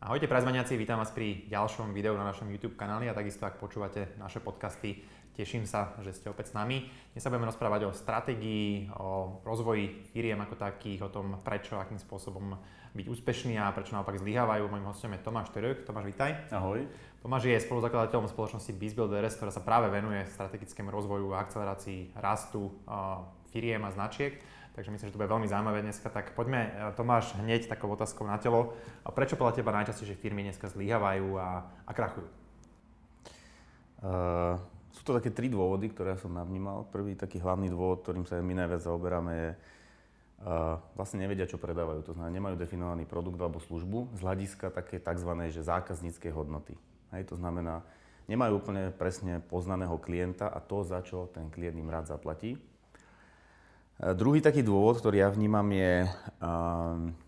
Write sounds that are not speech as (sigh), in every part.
Ahojte prazmaniaci, vítam vás pri ďalšom videu na našom YouTube kanáli a takisto ak počúvate naše podcasty, teším sa, že ste opäť s nami. Dnes sa budeme rozprávať o stratégii, o rozvoji firiem ako takých, o tom prečo, akým spôsobom byť úspešný a prečo naopak zlyhávajú. Mojím hostom je Tomáš Török. Tomáš, vítaj. Ahoj. Tomáš je spoluzakladateľom spoločnosti BizBuilders, ktorá sa práve venuje strategickému rozvoju a akcelerácii rastu firiem a značiek. Takže myslím, že to bude veľmi zaujímavé dneska. Tak poďme, e, Tomáš, hneď takou otázkou na telo. A prečo podľa teba najčastejšie firmy dneska zlyhávajú a, a krachujú? Uh, sú to také tri dôvody, ktoré ja som navnímal. Prvý taký hlavný dôvod, ktorým sa my najviac zaoberáme, je uh, vlastne nevedia, čo predávajú. To znamená, nemajú definovaný produkt alebo službu z hľadiska také tzv. Že zákazníckej hodnoty. Hej, to znamená, nemajú úplne presne poznaného klienta a to, za čo ten klient im rád zaplatí. Druhý taký dôvod, ktorý ja vnímam, je,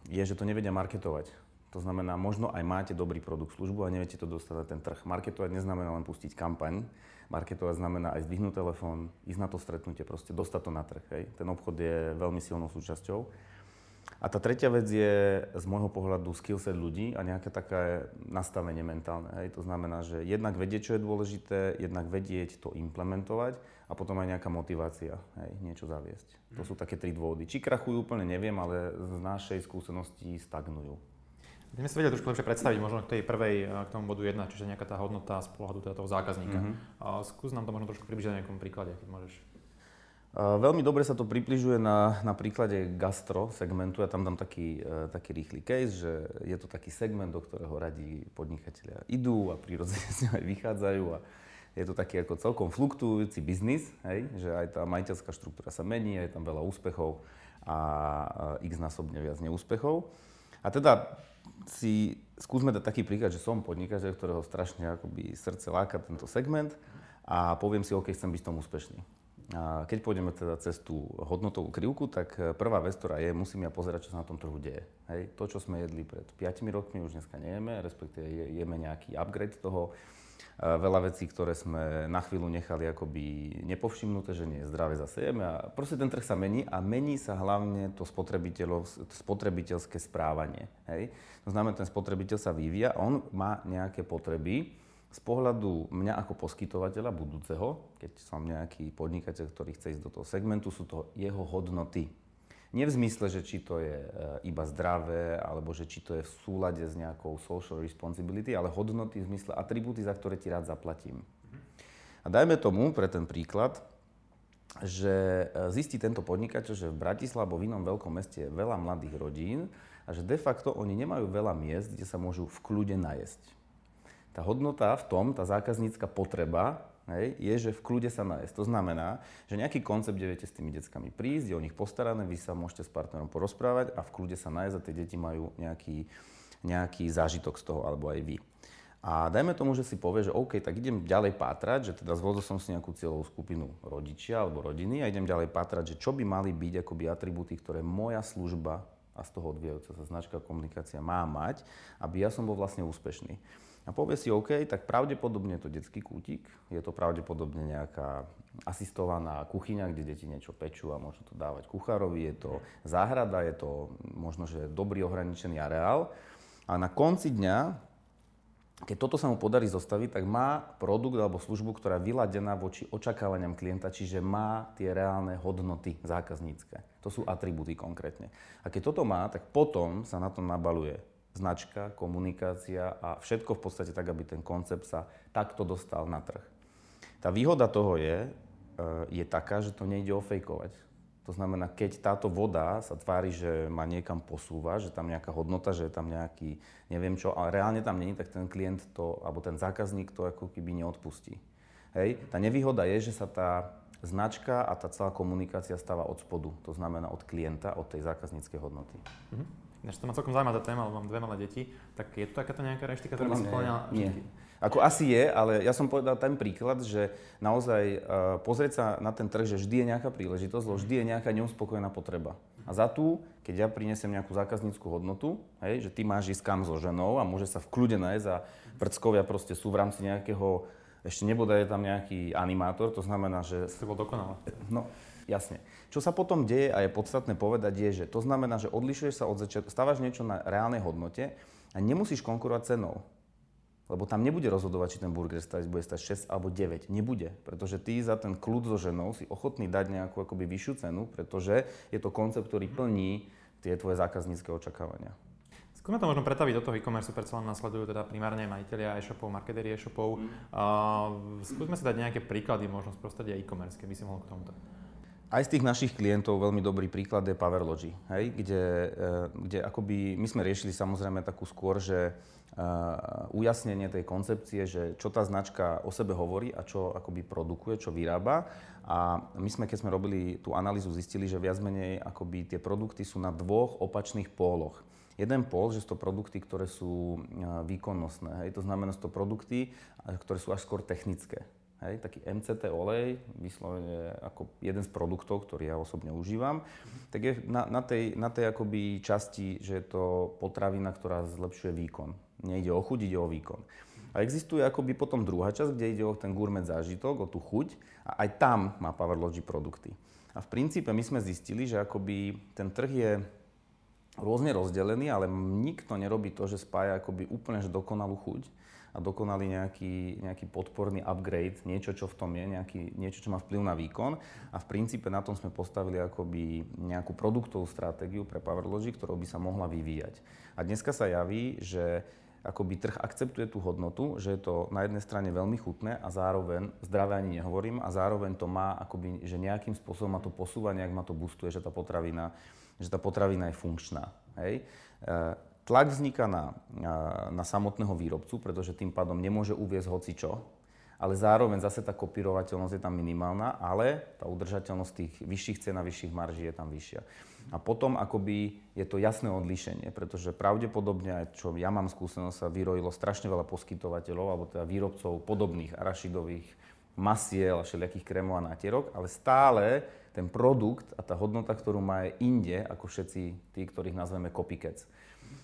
je, že to nevedia marketovať. To znamená, možno aj máte dobrý produkt, službu a neviete to dostať na ten trh. Marketovať neznamená len pustiť kampaň, marketovať znamená aj zdvihnúť telefón, ísť na to stretnutie, proste dostať to na trh. Hej. Ten obchod je veľmi silnou súčasťou. A tá tretia vec je z môjho pohľadu skillset ľudí a nejaké také nastavenie mentálne. Hej. To znamená, že jednak vedieť, čo je dôležité, jednak vedieť to implementovať a potom aj nejaká motivácia, hej, niečo zaviesť. To sú také tri dôvody. Či krachujú úplne neviem, ale z našej skúsenosti stagnujú. Budeme si vedieť trošku lepšie predstaviť možno k tej prvej, k tomu bodu 1, čiže nejaká tá hodnota z pohľadu teda toho zákazníka. Mm-hmm. A skús nám to možno trošku približiť na nejakom príklade, keď môžeš. Veľmi dobre sa to približuje na, na príklade gastro segmentu. Ja tam dám taký, e, taký rýchly case, že je to taký segment, do ktorého radí podnikatelia idú a prirodzene (laughs) z neho aj vychádzajú. A je to taký ako celkom fluktujúci biznis, hej? že aj tá majiteľská štruktúra sa mení, je tam veľa úspechov a x násobne viac neúspechov. A teda si skúsme dať taký príklad, že som podnikateľ, ktorého strašne akoby srdce láka tento segment a poviem si, OK, chcem byť v tom úspešný. Keď pôjdeme teda cez tú hodnotovú krivku, tak e, prvá vec, ktorá je, musím ja pozerať, čo sa na tom trhu deje. Hej. To, čo sme jedli pred 5 rokmi, už dneska nejeme, respektíve jeme nejaký upgrade toho. E, veľa vecí, ktoré sme na chvíľu nechali akoby nepovšimnuté, že nie je zdravé, zase jeme. A proste ten trh sa mení a mení sa hlavne to spotrebiteľské správanie. Hej. To znamená, ten spotrebiteľ sa vyvíja on má nejaké potreby, z pohľadu mňa ako poskytovateľa budúceho, keď som nejaký podnikateľ, ktorý chce ísť do toho segmentu, sú to jeho hodnoty. Nie v zmysle, že či to je e, iba zdravé, alebo že či to je v súlade s nejakou social responsibility, ale hodnoty v zmysle atribúty, za ktoré ti rád zaplatím. A dajme tomu pre ten príklad, že e, zistí tento podnikateľ, že v Bratislave v inom veľkom meste je veľa mladých rodín a že de facto oni nemajú veľa miest, kde sa môžu v kľude najesť. Tá hodnota v tom, tá zákaznícka potreba, hej, je, že v kľude sa nájsť. To znamená, že nejaký koncept, kde viete s tými deckami prísť, je o nich postarané, vy sa môžete s partnerom porozprávať a v kľude sa nájsť a tie deti majú nejaký, nejaký zážitok z toho, alebo aj vy. A dajme tomu, že si povie, že OK, tak idem ďalej pátrať, že teda zvolil som si nejakú cieľovú skupinu rodičia alebo rodiny a idem ďalej pátrať, že čo by mali byť akoby atribúty, ktoré moja služba a z toho odvíjajúca sa značka komunikácia má mať, aby ja som bol vlastne úspešný. A povie si, OK, tak pravdepodobne je to detský kútik, je to pravdepodobne nejaká asistovaná kuchyňa, kde deti niečo pečú a môžu to dávať kuchárovi, je to záhrada, je to možno, že dobrý ohraničený areál. A na konci dňa, keď toto sa mu podarí zostaviť, tak má produkt alebo službu, ktorá je vyladená voči očakávaniam klienta, čiže má tie reálne hodnoty zákaznícke. To sú atribúty konkrétne. A keď toto má, tak potom sa na to nabaluje značka, komunikácia a všetko v podstate tak, aby ten koncept sa takto dostal na trh. Tá výhoda toho je, e, je taká, že to nejde ofejkovať. To znamená, keď táto voda sa tvári, že ma niekam posúva, že tam nejaká hodnota, že je tam nejaký, neviem čo, ale reálne tam není, tak ten klient to, alebo ten zákazník to ako keby neodpustí. Hej. Tá nevýhoda je, že sa tá značka a tá celá komunikácia stáva od spodu, to znamená od klienta, od tej zákazníckej hodnoty. Mm-hmm. Než to ma celkom zaujímavá tá téma, lebo mám dve malé deti, tak je to takáto nejaká reštika, ktorá by spomínala? Nie. Ako asi je, ale ja som povedal ten príklad, že naozaj uh, pozrieť sa na ten trh, že vždy je nejaká príležitosť, lebo vždy je nejaká neuspokojená potreba. A za tú, keď ja prinesem nejakú zákazníckú hodnotu, hej, že ty máš ísť kam so ženou a môže sa v kľude nájsť a vrckovia proste sú v rámci nejakého, ešte nebude je tam nejaký animátor, to znamená, že... To bol dokonale. No, Jasne. Čo sa potom deje a je podstatné povedať je, že to znamená, že odlišuješ sa od začiatku, stávaš niečo na reálnej hodnote A nemusíš konkurovať cenou. Lebo tam nebude rozhodovať, či ten burger stať, bude stať 6 alebo 9. Nebude. Pretože ty za ten kľud so ženou si ochotný dať nejakú akoby vyššiu cenu, pretože je to koncept, ktorý plní tie tvoje zákaznícke očakávania. Skúsme to možno pretaviť do toho e-commerce, predsa len nasledujú teda primárne majiteľia e-shopov, marketéri e-shopov. Mm. Uh, skúsme si dať nejaké príklady možno z prostredia e-commerce, keby si mohol k tomuto. Aj z tých našich klientov veľmi dobrý príklad je Powerlogy, hej, kde, e, kde akoby my sme riešili samozrejme takú skôr, že uh, ujasnenie tej koncepcie, že čo tá značka o sebe hovorí a čo akoby produkuje, čo vyrába. A my sme, keď sme robili tú analýzu, zistili, že viac menej akoby tie produkty sú na dvoch opačných póloch. Jeden pól, že sú to produkty, ktoré sú výkonnostné. Hej. To znamená, sú to produkty, ktoré sú až skôr technické. Hej, taký MCT olej, vyslovene ako jeden z produktov, ktorý ja osobne užívam, tak je na, na tej, na tej akoby časti, že je to potravina, ktorá zlepšuje výkon. Nejde o chuť, ide o výkon. A existuje akoby potom druhá časť, kde ide o ten gourmet zážitok, o tú chuť a aj tam má Powerlogy produkty. A v princípe my sme zistili, že akoby ten trh je rôzne rozdelený, ale nikto nerobí to, že spája akoby úplne že dokonalú chuť a dokonali nejaký, nejaký podporný upgrade, niečo, čo v tom je, nejaký, niečo, čo má vplyv na výkon. A v princípe na tom sme postavili akoby nejakú produktovú stratégiu pre PowerLogic, ktorou by sa mohla vyvíjať. A dneska sa javí, že akoby trh akceptuje tú hodnotu, že je to na jednej strane veľmi chutné a zároveň, zdravé ani nehovorím, a zároveň to má akoby, že nejakým spôsobom ma to posúva, nejak ma to boostuje, že tá potravina, že tá potravina je funkčná. Hej? Tlak vzniká na, na samotného výrobcu, pretože tým pádom nemôže uviezť hoci čo, ale zároveň zase tá kopírovateľnosť je tam minimálna, ale tá udržateľnosť tých vyšších cien a vyšších marží je tam vyššia. A potom akoby je to jasné odlíšenie, pretože pravdepodobne, čo ja mám skúsenosť, sa vyrojilo strašne veľa poskytovateľov, alebo teda výrobcov podobných arašidových masiel a všelijakých krémov a nátierok, ale stále ten produkt a tá hodnota, ktorú má je inde ako všetci tí, ktorých nazveme copycats.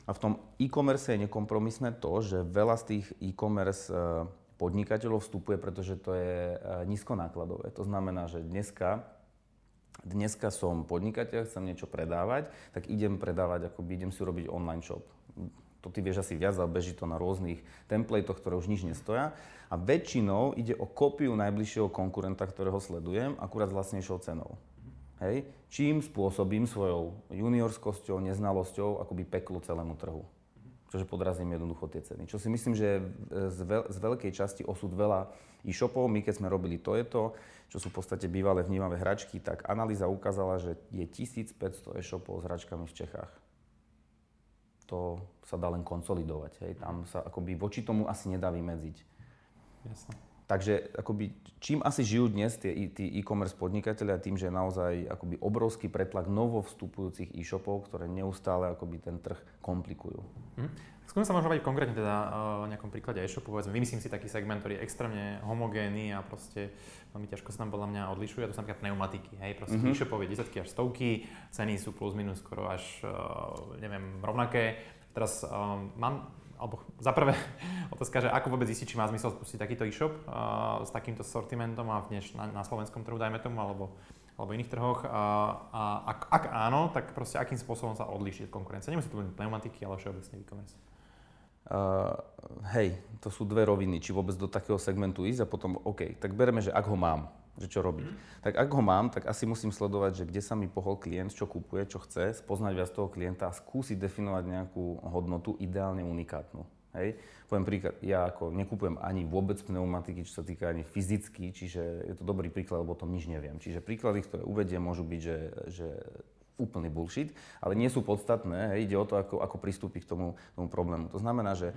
A v tom e-commerce je nekompromisné to, že veľa z tých e-commerce e, podnikateľov vstupuje, pretože to je e, nízkonákladové. To znamená, že dneska, dneska som podnikateľ, chcem niečo predávať, tak idem predávať, ako idem si urobiť online shop. To ty vieš asi viac, ale beží to na rôznych templateoch, ktoré už nič nestoja. A väčšinou ide o kópiu najbližšieho konkurenta, ktorého sledujem, akurát s vlastnejšou cenou. Hej? Čím spôsobím svojou juniorskosťou, neznalosťou akoby peklo celému trhu. Čože podrazím jednoducho tie ceny. Čo si myslím, že z, veľ, z veľkej časti osud veľa e-shopov. My keď sme robili to je to, čo sú v podstate bývalé vnímavé hračky, tak analýza ukázala, že je 1500 e-shopov s hračkami v Čechách. To sa dá len konsolidovať. Hej. Tam sa akoby voči tomu asi nedá vymedziť. Jasne. Takže akoby, čím asi žijú dnes tie, tí e-commerce podnikatelia, tým, že je naozaj akoby obrovský pretlak novo vstupujúcich e-shopov, ktoré neustále akoby ten trh komplikujú. Hm. Skúsim sa možno baviť konkrétne teda o nejakom príklade e-shopu, povedzme, vymyslím si taký segment, ktorý je extrémne homogénny a proste veľmi ťažko sa tam podľa mňa odlišuje, a to sú napríklad pneumatiky, hej, proste mm-hmm. e-shopov je desiatky až stovky, ceny sú plus minus skoro až, neviem, rovnaké. Teraz um, mám alebo za prvé (laughs) otázka, že ako vôbec zistiť, či má zmysel spustiť takýto e-shop uh, s takýmto sortimentom a dnes na, na slovenskom trhu, dajme tomu, alebo, alebo iných trhoch. A, a ak, ak áno, tak proste akým spôsobom sa odlíšiť od konkurencie. Nemusí to byť pneumatiky, ale všeobecne e-commerce. Uh, hej, to sú dve roviny, či vôbec do takého segmentu ísť a potom, OK, tak bereme, že ak ho mám, že čo robiť. Tak ak ho mám, tak asi musím sledovať, že kde sa mi pohol klient, čo kupuje, čo chce, spoznať viac toho klienta a skúsiť definovať nejakú hodnotu ideálne unikátnu. Hej. Poviem príklad, ja ako nekupujem ani vôbec pneumatiky, čo sa týka ani fyzicky, čiže je to dobrý príklad, lebo o tom nič neviem. Čiže príklady, ktoré uvediem, môžu byť, že, že úplný bullshit, ale nie sú podstatné. Hej, ide o to, ako, ako pristúpiť k tomu, tomu problému. To znamená, že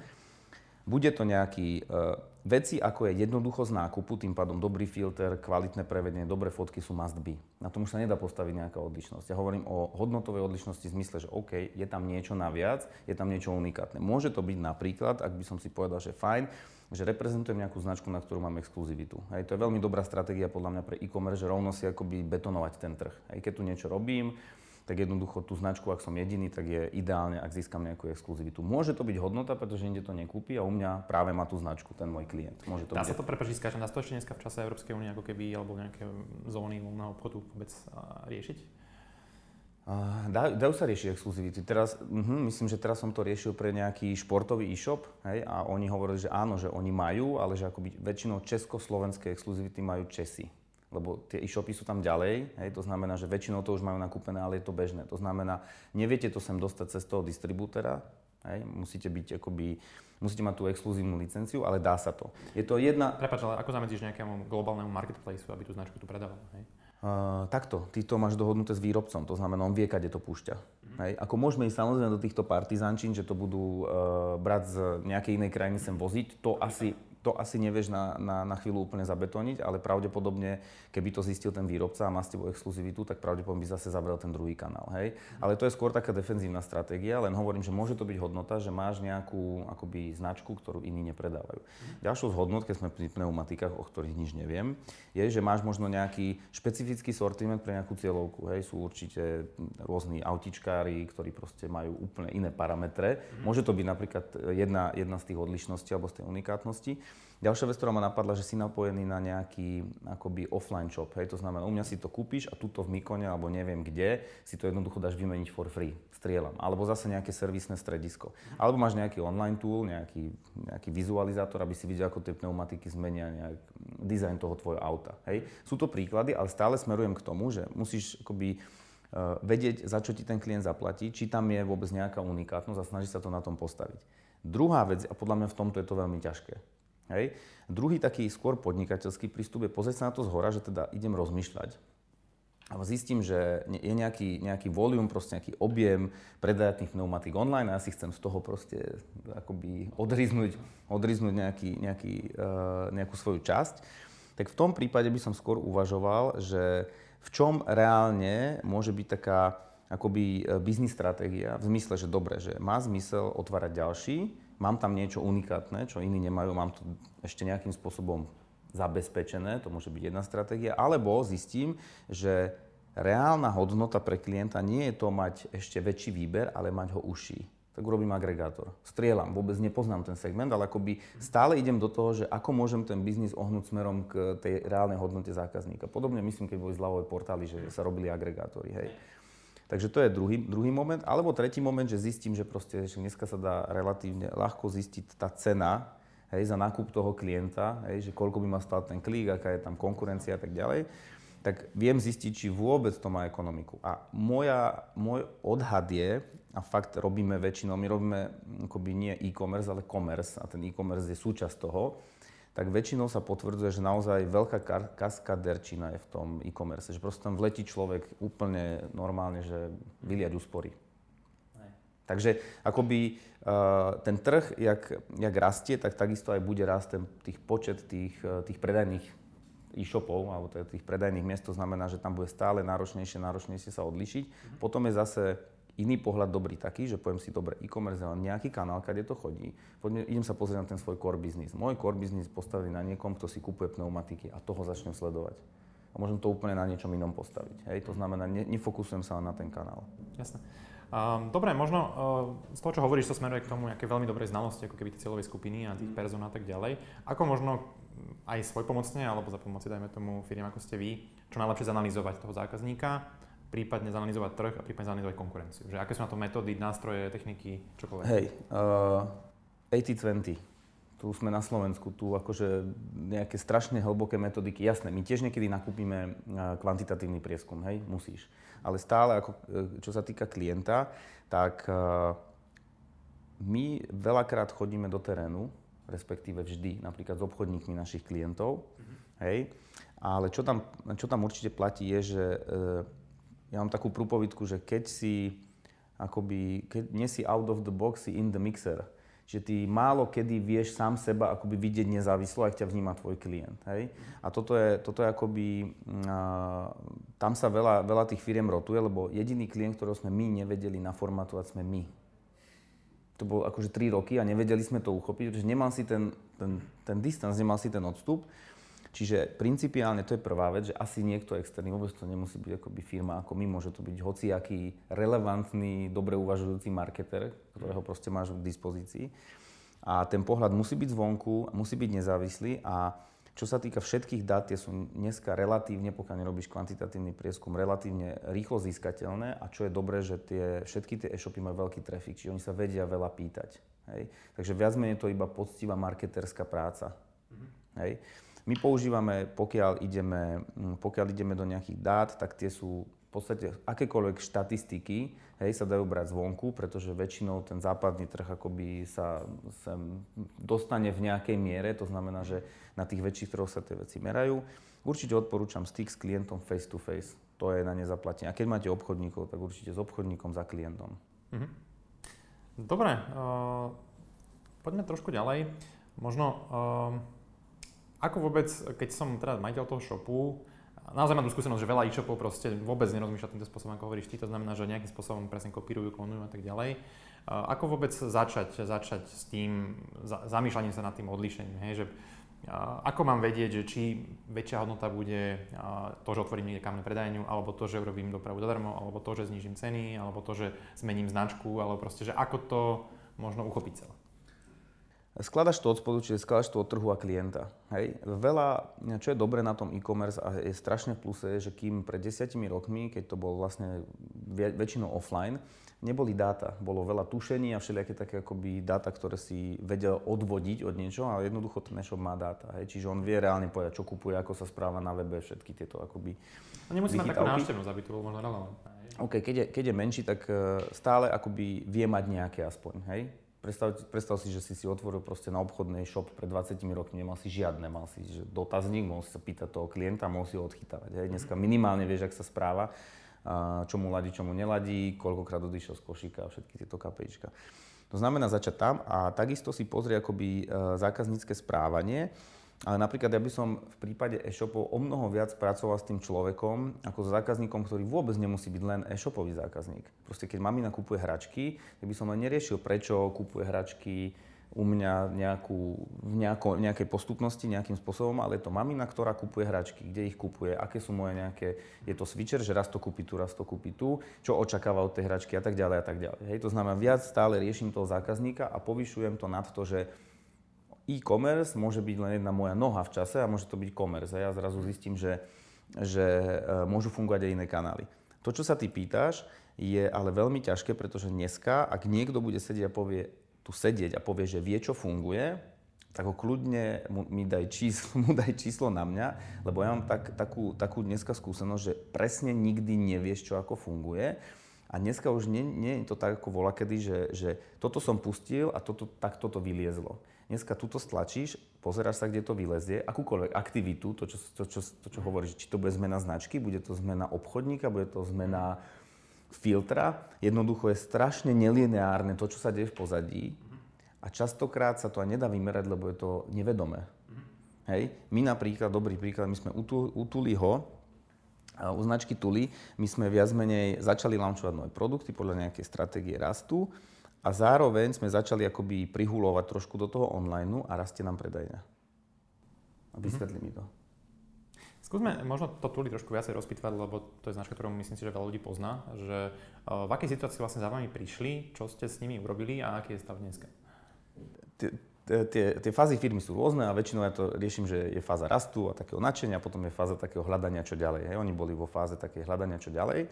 bude to nejaký uh, veci, ako je jednoducho z nákupu, tým pádom dobrý filter, kvalitné prevedenie, dobré fotky sú must be. Na tom už sa nedá postaviť nejaká odlišnosť. Ja hovorím o hodnotovej odlišnosti v zmysle, že OK, je tam niečo naviac, je tam niečo unikátne. Môže to byť napríklad, ak by som si povedal, že fajn, že reprezentujem nejakú značku, na ktorú mám exkluzivitu. Hej, to je veľmi dobrá stratégia podľa mňa pre e-commerce, že rovno si akoby betonovať ten trh. Hej, keď tu niečo robím, tak jednoducho tú značku, ak som jediný, tak je ideálne, ak získam nejakú exkluzivitu. Môže to byť hodnota, pretože inde to nekúpi a u mňa práve má tú značku ten môj klient. Môže to Dá byť... sa to prepačiť, skáčem, dá sa to ešte dneska v čase Európskej únie ako keby, alebo nejaké zóny voľného obchodu vôbec riešiť? Dajú, dajú sa riešiť exkluzivity. Teraz, uh, myslím, že teraz som to riešil pre nejaký športový e-shop hej, a oni hovorili, že áno, že oni majú, ale že akoby väčšinou československé exkluzivity majú Česi. Lebo tie e-shopy sú tam ďalej, hej, to znamená, že väčšinou to už majú nakúpené, ale je to bežné. To znamená, neviete to sem dostať cez toho distribútera, hej, musíte byť akoby, musíte mať tú exkluzívnu licenciu, ale dá sa to. Je to jedna... Prepač, ale ako zamedzíš nejakému globálnemu marketplaceu, aby tú značku tu predával? Hej? Uh, takto, ty to máš dohodnuté s výrobcom, to znamená, on vie, kade to púšťa. Mm. Hej. Ako môžeme ísť samozrejme do týchto partizančín, že to budú uh, brať z nejakej inej krajiny sem voziť, to asi to asi nevieš na, na, na chvíľu úplne zabetóniť, ale pravdepodobne, keby to zistil ten výrobca a má s tebou exkluzivitu, tak pravdepodobne by zase zavrel ten druhý kanál. Hej? Ale to je skôr taká defenzívna stratégia, len hovorím, že môže to byť hodnota, že máš nejakú akoby značku, ktorú iní nepredávajú. Ďalšou z hodnot, keď sme pri pneumatikách, o ktorých nič neviem, je, že máš možno nejaký špecifický sortiment pre nejakú cieľovku. Hej? Sú určite rôzni autičkári, ktorí proste majú úplne iné parametre. Môže to byť napríklad jedna, jedna z tých odlišností alebo z tej unikátnosti. Ďalšia vec, ktorá ma napadla, že si napojený na nejaký akoby offline shop. Hej, to znamená, u mňa si to kúpiš a tuto v Mikone alebo neviem kde si to jednoducho dáš vymeniť for free. Strieľam. Alebo zase nejaké servisné stredisko. Alebo máš nejaký online tool, nejaký, nejaký vizualizátor, aby si videl, ako tie pneumatiky zmenia nejak dizajn toho tvojho auta. Hej. Sú to príklady, ale stále smerujem k tomu, že musíš akoby uh, vedieť, za čo ti ten klient zaplatí, či tam je vôbec nejaká unikátnosť a snaží sa to na tom postaviť. Druhá vec, a podľa mňa v tomto je to veľmi ťažké, Hej. Druhý taký skôr podnikateľský prístup je pozrieť sa na to zhora, že teda idem rozmýšľať. A zistím, že je nejaký, nejaký volume, proste nejaký objem predajatných pneumatík online a ja si chcem z toho proste akoby odriznúť, odriznúť nejaký, nejaký, uh, nejakú svoju časť. Tak v tom prípade by som skôr uvažoval, že v čom reálne môže byť taká akoby e, biznis stratégia v zmysle, že dobre, že má zmysel otvárať ďalší, mám tam niečo unikátne, čo iní nemajú, mám to ešte nejakým spôsobom zabezpečené, to môže byť jedna stratégia, alebo zistím, že reálna hodnota pre klienta nie je to mať ešte väčší výber, ale mať ho uší. Tak urobím agregátor. Strieľam, vôbec nepoznám ten segment, ale akoby stále idem do toho, že ako môžem ten biznis ohnúť smerom k tej reálnej hodnote zákazníka. Podobne myslím, keď boli zľavové portály, že sa robili agregátory. Hej. Takže to je druhý, druhý moment. Alebo tretí moment, že zistím, že proste že dneska sa dá relatívne ľahko zistiť tá cena hej, za nákup toho klienta, hej, že koľko by ma stal ten klík, aká je tam konkurencia a tak ďalej, tak viem zistiť, či vôbec to má ekonomiku. A moja, môj odhad je, a fakt robíme väčšinou, my robíme akoby nie e-commerce, ale commerce a ten e-commerce je súčasť toho, tak väčšinou sa potvrdzuje, že naozaj veľká kaskaderčina je v tom e-commerce. Že proste tam vletí človek úplne normálne, že vyliať úspory. Takže akoby uh, ten trh, jak, jak rastie, tak takisto aj bude rásť ten, tých počet tých, uh, tých predajných e-shopov, alebo teda tých predajných miest, to znamená, že tam bude stále náročnejšie, náročnejšie sa odlišiť. Mm-hmm. Potom je zase iný pohľad dobrý taký, že poviem si, dobre, e-commerce je nejaký kanál, kde to chodí. Poďme, idem sa pozrieť na ten svoj core business. Môj core business postaví na niekom, kto si kupuje pneumatiky a toho začnem sledovať. A môžem to úplne na niečom inom postaviť. Hej? To znamená, ne, nefokusujem sa na ten kanál. Jasné. Um, dobre, možno uh, z toho, čo hovoríš, to smeruje k tomu nejaké veľmi dobrej znalosti, ako keby tie cieľovej skupiny a tých mm. person a tak ďalej. Ako možno aj svoj pomocne, alebo za pomoci, dajme tomu, firiem ako ste vy, čo najlepšie zanalýzovať toho zákazníka, prípadne zanalizovať trh a prípadne zanalizovať konkurenciu. Že aké sú na to metódy, nástroje, techniky, čokoľvek. Hej, uh, 80-20. Tu sme na Slovensku, tu akože nejaké strašne hlboké metodiky. Jasné, my tiež niekedy nakúpime uh, kvantitatívny prieskum, hej, musíš. Ale stále, ako, uh, čo sa týka klienta, tak uh, my veľakrát chodíme do terénu, respektíve vždy, napríklad s obchodníkmi našich klientov, mm-hmm. hej, ale čo tam, čo tam určite platí je, že uh, ja mám takú prúpovidku, že keď si akoby, keď nie si out of the box, si in the mixer. Že ty málo kedy vieš sám seba akoby vidieť nezávislo, ak ťa vníma tvoj klient. Hej? A toto je, toto je akoby, uh, tam sa veľa, veľa tých firiem rotuje, lebo jediný klient, ktorého sme my nevedeli naformatovať, sme my. To bolo akože 3 roky a nevedeli sme to uchopiť, pretože nemal si ten, ten, ten distance, nemal si ten odstup. Čiže principiálne to je prvá vec, že asi niekto externý, vôbec to nemusí byť akoby firma ako my, môže to byť hociaký relevantný, dobre uvažujúci marketer, ktorého proste máš k dispozícii. A ten pohľad musí byť zvonku, musí byť nezávislý a čo čo sa týka všetkých dát, tie sú dneska relatívne, pokiaľ nerobíš kvantitatívny prieskum, relatívne rýchlo získateľné a čo je dobré, že tie, všetky tie e-shopy majú veľký trafik, čiže oni sa vedia veľa pýtať. Hej? Takže viac menej to iba poctivá marketerská práca. Mm-hmm. Hej? My používame, pokiaľ ideme, pokiaľ ideme do nejakých dát, tak tie sú v podstate akékoľvek štatistiky hej, sa dajú brať zvonku, pretože väčšinou ten západný trh akoby sa sem dostane v nejakej miere, to znamená, že na tých väčších trhoch sa tie veci merajú. Určite odporúčam styk s klientom face to face, to je na nezaplatenie. A keď máte obchodníkov, tak určite s obchodníkom za klientom. Mhm. Dobre, uh, poďme trošku ďalej. Možno, uh, ako vôbec, keď som teda majiteľ toho shopu, naozaj mám tú skúsenosť, že veľa e-shopov proste vôbec nerozmýšľa týmto spôsobom, ako hovoríš ty, to znamená, že nejakým spôsobom presne kopírujú, klonujú a tak ďalej. Ako vôbec začať, začať s tým zamýšľaním sa nad tým odlišením, hej, že ako mám vedieť, že či väčšia hodnota bude to, že otvorím niekde kamennú predajňu, alebo to, že urobím dopravu zadarmo, alebo to, že znižím ceny, alebo to, že zmením značku, alebo proste, že ako to možno uchopiť celé. Skladaš to od spodu, čiže skladaš to od trhu a klienta. Hej. Veľa, čo je dobré na tom e-commerce a je strašne v pluse, je, že kým pred desiatimi rokmi, keď to bol vlastne väčšinou offline, neboli dáta. Bolo veľa tušení a všelijaké také akoby dáta, ktoré si vedel odvodiť od niečoho, ale jednoducho ten e-shop má dáta. Hej. Čiže on vie reálne povedať, čo kupuje, ako sa správa na webe, všetky tieto akoby A nemusí mať takú návštevnosť, aby to bolo možno relevantné. OK, keď je, keď je menší, tak e, stále akoby vie mať nejaké aspoň, hej? Predstav, predstav si, že si si otvoril proste na obchodnej shop pred 20 rokmi, nemal si žiadne, mal si že dotazník, mohol si sa pýtať toho klienta, mohol si ho odchytávať. Hej. Dneska minimálne vieš, ak sa správa, čo mu ladí, čo mu neladí, koľkokrát odišiel z košíka a všetky tieto kapejčka. To znamená začať tam a takisto si pozrie akoby e, zákaznícke správanie ale napríklad ja by som v prípade e-shopov o mnoho viac pracoval s tým človekom ako s zákazníkom, ktorý vôbec nemusí byť len e-shopový zákazník. Proste keď mamina kupuje hračky, tak by som len neriešil, prečo kupuje hračky u mňa nejakú, v nejako, nejakej postupnosti, nejakým spôsobom, ale je to mamina, ktorá kupuje hračky, kde ich kupuje, aké sú moje nejaké, je to switcher, že raz to kúpi tu, raz to kúpi tu, čo očakáva od tej hračky a tak ďalej a tak ďalej. Hej, to znamená, viac stále riešim toho zákazníka a povyšujem to nad to, že e-commerce môže byť len jedna moja noha v čase a môže to byť commerce. A ja zrazu zistím, že, že e, môžu fungovať aj iné kanály. To, čo sa ty pýtaš, je ale veľmi ťažké, pretože dneska, ak niekto bude sedieť a povie, tu sedieť a povie, že vie, čo funguje, tak ho kľudne mu, mi daj číslo, (laughs) mu daj číslo na mňa, lebo ja mám tak, takú, takú dneska skúsenosť, že presne nikdy nevieš, čo ako funguje. A dneska už nie, nie je to tak ako vola kedy, že, že toto som pustil a toto, tak toto vyliezlo. Dneska tuto stlačíš, pozeráš sa, kde to vylezie, akúkoľvek aktivitu, to čo, to, čo, to, čo hovoríš, či to bude zmena značky, bude to zmena obchodníka, bude to zmena filtra. Jednoducho je strašne nelineárne to, čo sa deje v pozadí a častokrát sa to aj nedá vymerať, lebo je to nevedomé. Hej. My napríklad, dobrý príklad, my sme u, Tuliho, u značky Tuli, my sme viac menej začali launchovať nové produkty podľa nejakej stratégie rastu a zároveň sme začali akoby prihulovať trošku do toho online a rastie nám predajňa. A mhm. vysvetli mm-hmm. mi to. Skúsme možno to Tuli trošku viacej rozpýtvať, lebo to je značka, ktorú myslím si, že veľa ľudí pozná, že v akej situácii vlastne za vami prišli, čo ste s nimi urobili a aký je stav dneska? Tie, fázy firmy sú rôzne a väčšinou ja to riešim, že je fáza rastu a takého nadšenia, a potom je fáza takého hľadania, čo ďalej. Oni boli vo fáze takej hľadania, čo ďalej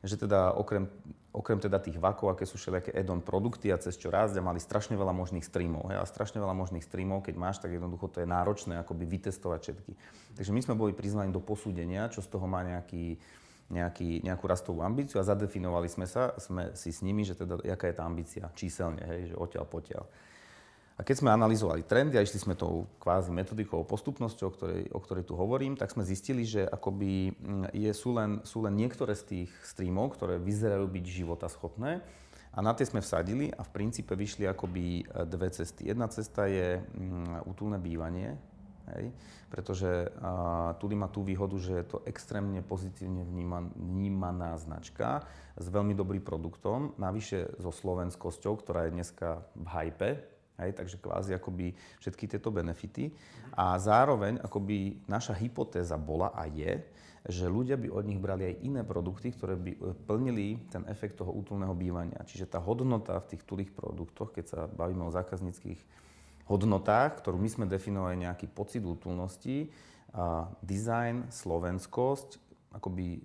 že teda okrem, okrem teda tých vakov, aké sú všelijaké add-on produkty a cez čo rásť a mali strašne veľa možných streamov. Hej, a strašne veľa možných streamov, keď máš, tak jednoducho to je náročné akoby vytestovať všetky. Takže my sme boli prizvaní do posúdenia, čo z toho má nejaký, nejaký, nejakú rastovú ambíciu a zadefinovali sme sa, sme si s nimi, že teda jaká je tá ambícia číselne, hej, že odtiaľ potiaľ. A keď sme analyzovali trendy a išli sme tou kvázi metodikou, postupnosťou, o ktorej, o ktorej tu hovorím, tak sme zistili, že akoby mm, je, sú, len, sú len niektoré z tých streamov, ktoré vyzerajú byť životaschopné a na tie sme vsadili a v princípe vyšli akoby e, dve cesty. Jedna cesta je mm, útulné bývanie, hej, pretože uh, Tudy má tú výhodu, že je to extrémne pozitívne vníman, vnímaná značka s veľmi dobrým produktom, navyše so slovenskosťou, ktorá je dneska v hype, Hej, takže kvázi akoby všetky tieto benefity. A zároveň akoby naša hypotéza bola a je, že ľudia by od nich brali aj iné produkty, ktoré by e, plnili ten efekt toho útulného bývania. Čiže tá hodnota v tých tulých produktoch, keď sa bavíme o zákazníckých hodnotách, ktorú my sme definovali nejaký pocit útulnosti, a design, slovenskosť, akoby e,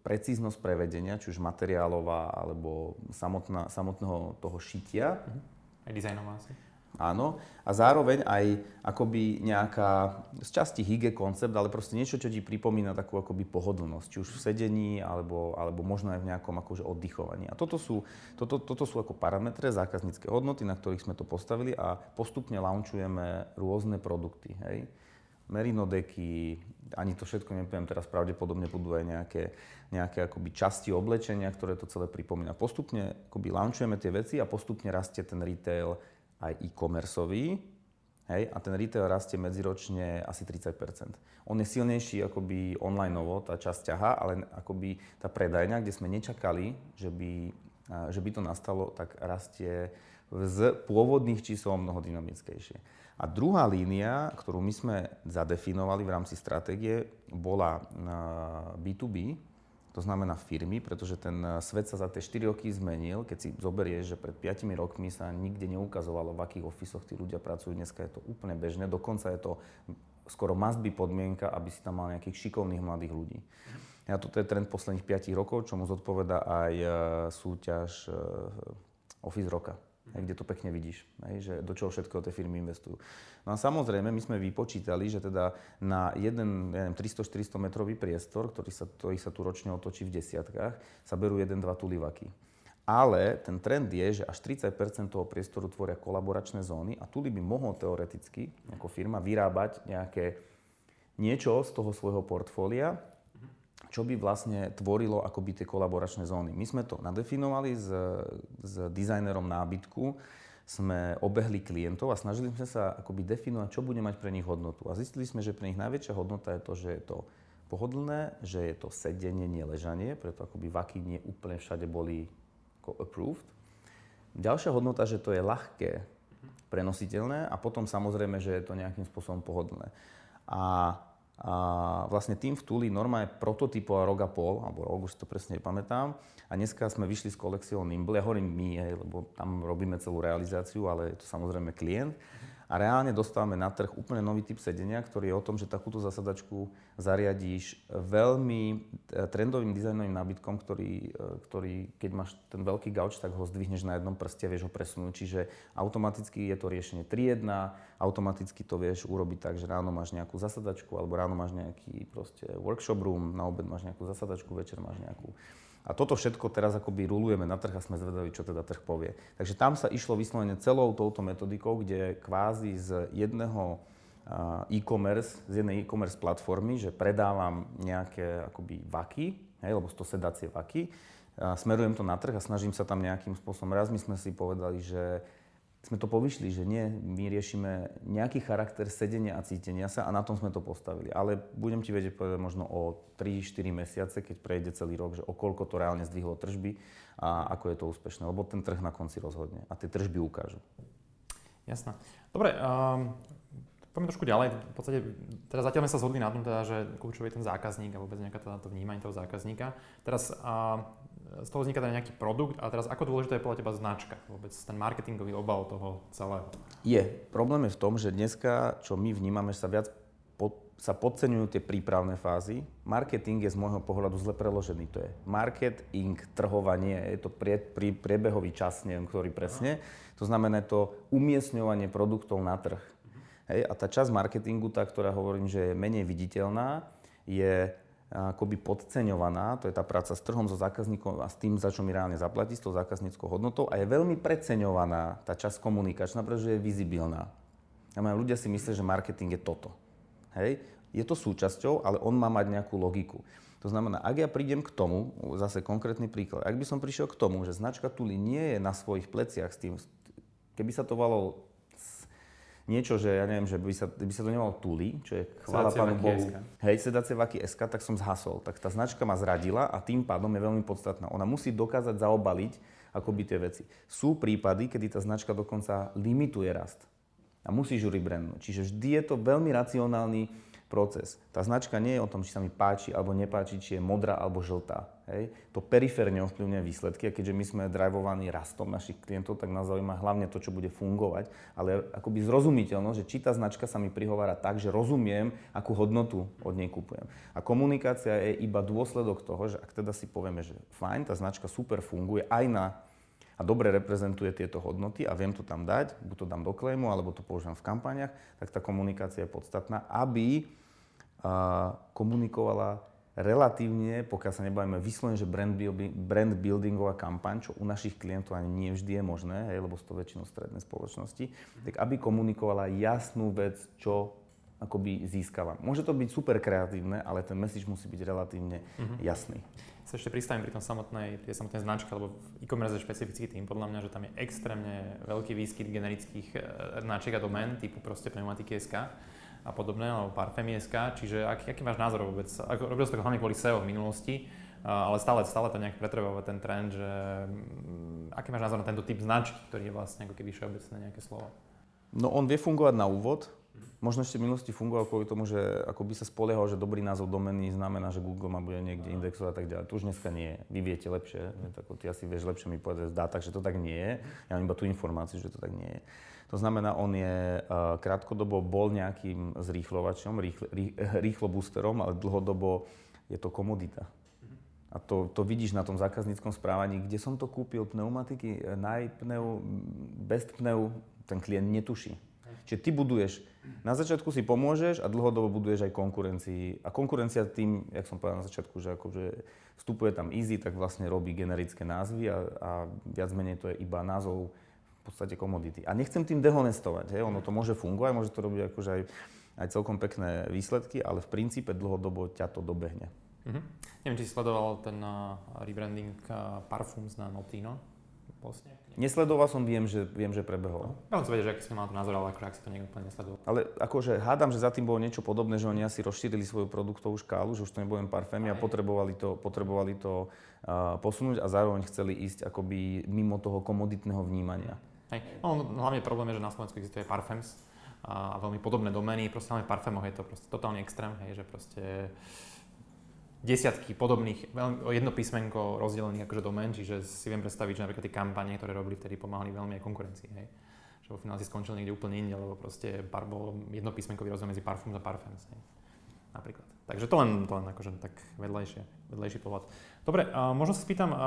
precíznosť prevedenia, či už materiálová, alebo samotná, samotného toho šitia. Mhm. Aj dizajnová asi. Áno. A zároveň aj akoby nejaká z časti hygge koncept, ale proste niečo, čo ti pripomína takú akoby pohodlnosť, či už v sedení, alebo, alebo možno aj v nejakom akože oddychovaní. A toto sú, toto, toto sú ako parametre, zákaznícke hodnoty, na ktorých sme to postavili a postupne launchujeme rôzne produkty. Hej. Merino deky, ani to všetko nepoviem teraz, pravdepodobne budú aj nejaké, nejaké akoby časti oblečenia, ktoré to celé pripomína. Postupne akoby launchujeme tie veci a postupne rastie ten retail aj e-commerceový, hej, a ten retail rastie medziročne asi 30 On je silnejší akoby online tá časť ťaha, ale akoby tá predajňa, kde sme nečakali, že by, že by to nastalo, tak rastie z pôvodných čísel mnoho dynamickejšie. A druhá línia, ktorú my sme zadefinovali v rámci stratégie, bola B2B, to znamená firmy, pretože ten eh, svet sa za tie 4 roky zmenil. Keď si zoberieš, že pred 5 rokmi sa nikde neukazovalo, v akých ofisoch tí ľudia pracujú, dneska je to úplne bežné, dokonca je to skoro must by podmienka, aby si tam mal nejakých šikovných mladých ľudí. A toto je trend posledných 5 rokov, čomu zodpoveda aj eh, súťaž eh, Office roka kde to pekne vidíš, že do čoho všetko tie firmy investujú. No a samozrejme, my sme vypočítali, že teda na jeden 300-400 metrový priestor, ktorý sa, ktorý sa tu ročne otočí v desiatkách, sa berú 1-2 tulivaky. Ale ten trend je, že až 30% toho priestoru tvoria kolaboračné zóny a Tuli by mohol teoreticky ako firma vyrábať nejaké niečo z toho svojho portfólia, čo by vlastne tvorilo akoby tie kolaboračné zóny. My sme to nadefinovali s, s dizajnerom nábytku, sme obehli klientov a snažili sme sa akoby definovať, čo bude mať pre nich hodnotu. A zistili sme, že pre nich najväčšia hodnota je to, že je to pohodlné, že je to sedenie, nie ležanie, preto akoby vaky nie úplne všade boli approved. Ďalšia hodnota, že to je ľahké, prenositeľné a potom samozrejme, že je to nejakým spôsobom pohodlné. A a vlastne tým v Tuli norma je prototypová rok a pol, alebo rok, už to presne nepamätám. A dneska sme vyšli s kolekciou Nimble. Ja hovorím my, hej, lebo tam robíme celú realizáciu, ale je to samozrejme klient a reálne dostávame na trh úplne nový typ sedenia, ktorý je o tom, že takúto zasadačku zariadíš veľmi e, trendovým dizajnovým nábytkom, ktorý, e, ktorý keď máš ten veľký gauč, tak ho zdvihneš na jednom prste, vieš ho presunúť. Čiže automaticky je to riešenie 3.1, automaticky to vieš urobiť tak, že ráno máš nejakú zasadačku, alebo ráno máš nejaký proste workshop room, na obed máš nejakú zasadačku, večer máš nejakú a toto všetko teraz akoby rulujeme na trh a sme zvedaví, čo teda trh povie. Takže tam sa išlo vyslovene celou touto metodikou, kde kvázi z jedného e-commerce, z jednej e-commerce platformy, že predávam nejaké akoby vaky, hej, lebo to sedacie vaky, a smerujem to na trh a snažím sa tam nejakým spôsobom. Raz my sme si povedali, že sme to povyšli, že nie, my riešime nejaký charakter sedenia a cítenia sa a na tom sme to postavili. Ale budem ti vedieť povedať možno o 3-4 mesiace, keď prejde celý rok, že o koľko to reálne zdvihlo tržby a ako je to úspešné. Lebo ten trh na konci rozhodne a tie tržby ukážu. Jasné. Dobre, um, poďme trošku ďalej. V podstate, teraz zatiaľ sme sa zhodli na tom, teda, že kľúčový je ten zákazník a vôbec nejaké teda to vnímanie toho zákazníka. Teraz uh, z toho vzniká teda nejaký produkt a teraz ako dôležitá je podľa teba značka, vôbec ten marketingový obal toho celého? Je. Problém je v tom, že dneska, čo my vnímame, sa viac pod, sa podceňujú tie prípravné fázy. Marketing je z môjho pohľadu zle preložený. To je marketing, trhovanie, je to prie, prie, priebehový čas, neviem ktorý presne. To znamená to umiestňovanie produktov na trh. Hej, a tá časť marketingu, tá, ktorá hovorím, že je menej viditeľná, je akoby podceňovaná, to je tá práca s trhom, so zákazníkom a s tým, za čo mi reálne zaplatí, s tou zákazníckou hodnotou a je veľmi preceňovaná tá časť komunikačná, pretože je vizibilná. A ľudia si myslia, že marketing je toto. Hej? Je to súčasťou, ale on má mať nejakú logiku. To znamená, ak ja prídem k tomu, zase konkrétny príklad, ak by som prišiel k tomu, že značka Tuli nie je na svojich pleciach s tým, keby sa to volalo niečo, že ja neviem, že by sa, by sa to nemalo Tuli, čo je chvála Pánu Bohu. Hej, sedacie vaky SK, tak som zhasol. Tak tá značka ma zradila a tým pádom je veľmi podstatná. Ona musí dokázať zaobaliť akoby tie veci. Sú prípady, kedy tá značka dokonca limituje rast. A musíš ju rebrandnúť. Čiže vždy je to veľmi racionálny proces. Tá značka nie je o tom, či sa mi páči alebo nepáči, či je modrá alebo žltá. Hej, to periférne ovplyvňuje výsledky a keďže my sme drivovaní rastom našich klientov, tak nás zaujíma hlavne to, čo bude fungovať, ale akoby zrozumiteľnosť, že či tá značka sa mi prihovára tak, že rozumiem, akú hodnotu od nej kupujem. A komunikácia je iba dôsledok toho, že ak teda si povieme, že fajn, tá značka super funguje aj na a dobre reprezentuje tieto hodnoty a viem to tam dať, buď to dám do klejmu, alebo to použijem v kampaniach, tak tá komunikácia je podstatná, aby komunikovala relatívne, pokiaľ sa nebavíme vyslovene, že brand, building, brand buildingová kampaň, čo u našich klientov ani nie vždy je možné, hej, lebo sú to väčšinou stredné spoločnosti, tak aby komunikovala jasnú vec, čo akoby získava. Môže to byť super kreatívne, ale ten message musí byť relatívne mm-hmm. jasný. Sa ešte pristavím pri tom samotnej, pri samotnej značke, lebo v e-commerce je špecifický tým, podľa mňa, že tam je extrémne veľký výskyt generických e, značiek a domén, typu proste pneumatiky SK a podobné, alebo Parfemi.sk, čiže aký, aký máš názor vôbec? Ako, robil si to hlavne kvôli SEO v minulosti, ale stále, stále to nejak pretrváva ten trend, že mm, aký máš názor na tento typ značky, ktorý je vlastne ako keby všeobecné nejaké slovo? No on vie fungovať na úvod, Možno ešte v minulosti fungoval kvôli tomu, že ako by sa spoliehal, že dobrý názov domeny znamená, že Google ma bude niekde indexovať a tak ďalej. To už dneska nie je. Vy viete lepšie, tak ty asi vieš lepšie mi povedať z dátach, že to tak nie je. Ja mám iba tú informáciu, že to tak nie je. To znamená, on je uh, krátkodobo bol nejakým zrýchlovačom, rýchl, rý, rýchlo boosterom, ale dlhodobo je to komodita. A to, to vidíš na tom zákazníckom správaní, kde som to kúpil, pneumatiky, najpneu, best pneu, ten klient netuší. Čiže ty buduješ, na začiatku si pomôžeš a dlhodobo buduješ aj konkurencii. A konkurencia tým, jak som povedal na začiatku, že akože vstupuje tam easy, tak vlastne robí generické názvy a, a viac menej to je iba názov v podstate komodity. A nechcem tým dehonestovať, hej? ono to môže fungovať, môže to robiť akože aj, aj celkom pekné výsledky, ale v princípe dlhodobo ťa to dobehne. Mm-hmm. Neviem, či si sledoval ten uh, rebranding uh, Parfums na Notino vlastne? Nesledoval som, viem, že, viem, že prebehol. Len som vedel, že aký som mal to názor, ale akože ak si to niekto úplne nesledoval. Ale akože hádam, že za tým bolo niečo podobné, že oni asi rozšírili svoju produktovú škálu, že už to nebudem parfémy a potrebovali to, potrebovali to uh, posunúť a zároveň chceli ísť akoby mimo toho komoditného vnímania. Hej. No, hlavne problém je, že na Slovensku existuje parfems a, a veľmi podobné domény. Proste hlavne v parfémoch je to proste totálny extrém, hej, že proste desiatky podobných, veľmi, jedno písmenko rozdelených akože domén, čiže si viem predstaviť, že napríklad tie kampane, ktoré robili vtedy, pomáhali veľmi aj konkurencii, hej. Že vo finále si skončil niekde úplne inde, lebo proste par, bolo jedno písmenko rozdiel medzi parfum a parfums, hej. Napríklad. Takže to len, to len akože tak vedľajšie, vedľajší pohľad. Dobre, uh, možno sa spýtam uh,